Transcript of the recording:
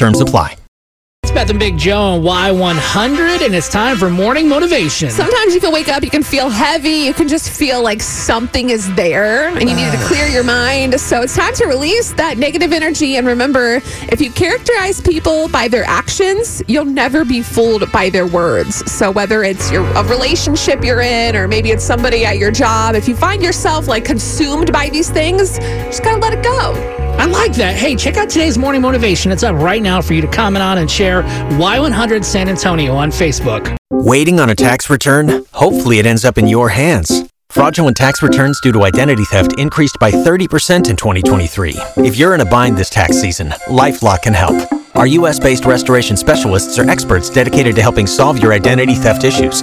Terms apply. It's Beth and Big Joe on Y100, and it's time for morning motivation. Sometimes you can wake up, you can feel heavy, you can just feel like something is there and you need to clear your mind. So it's time to release that negative energy. And remember, if you characterize people by their actions, you'll never be fooled by their words. So whether it's your a relationship you're in or maybe it's somebody at your job, if you find yourself like consumed by these things, just gotta let it go. Like that. Hey, check out today's morning motivation. It's up right now for you to comment on and share Y100 San Antonio on Facebook. Waiting on a tax return? Hopefully, it ends up in your hands. Fraudulent tax returns due to identity theft increased by 30% in 2023. If you're in a bind this tax season, Lifelock can help. Our US based restoration specialists are experts dedicated to helping solve your identity theft issues.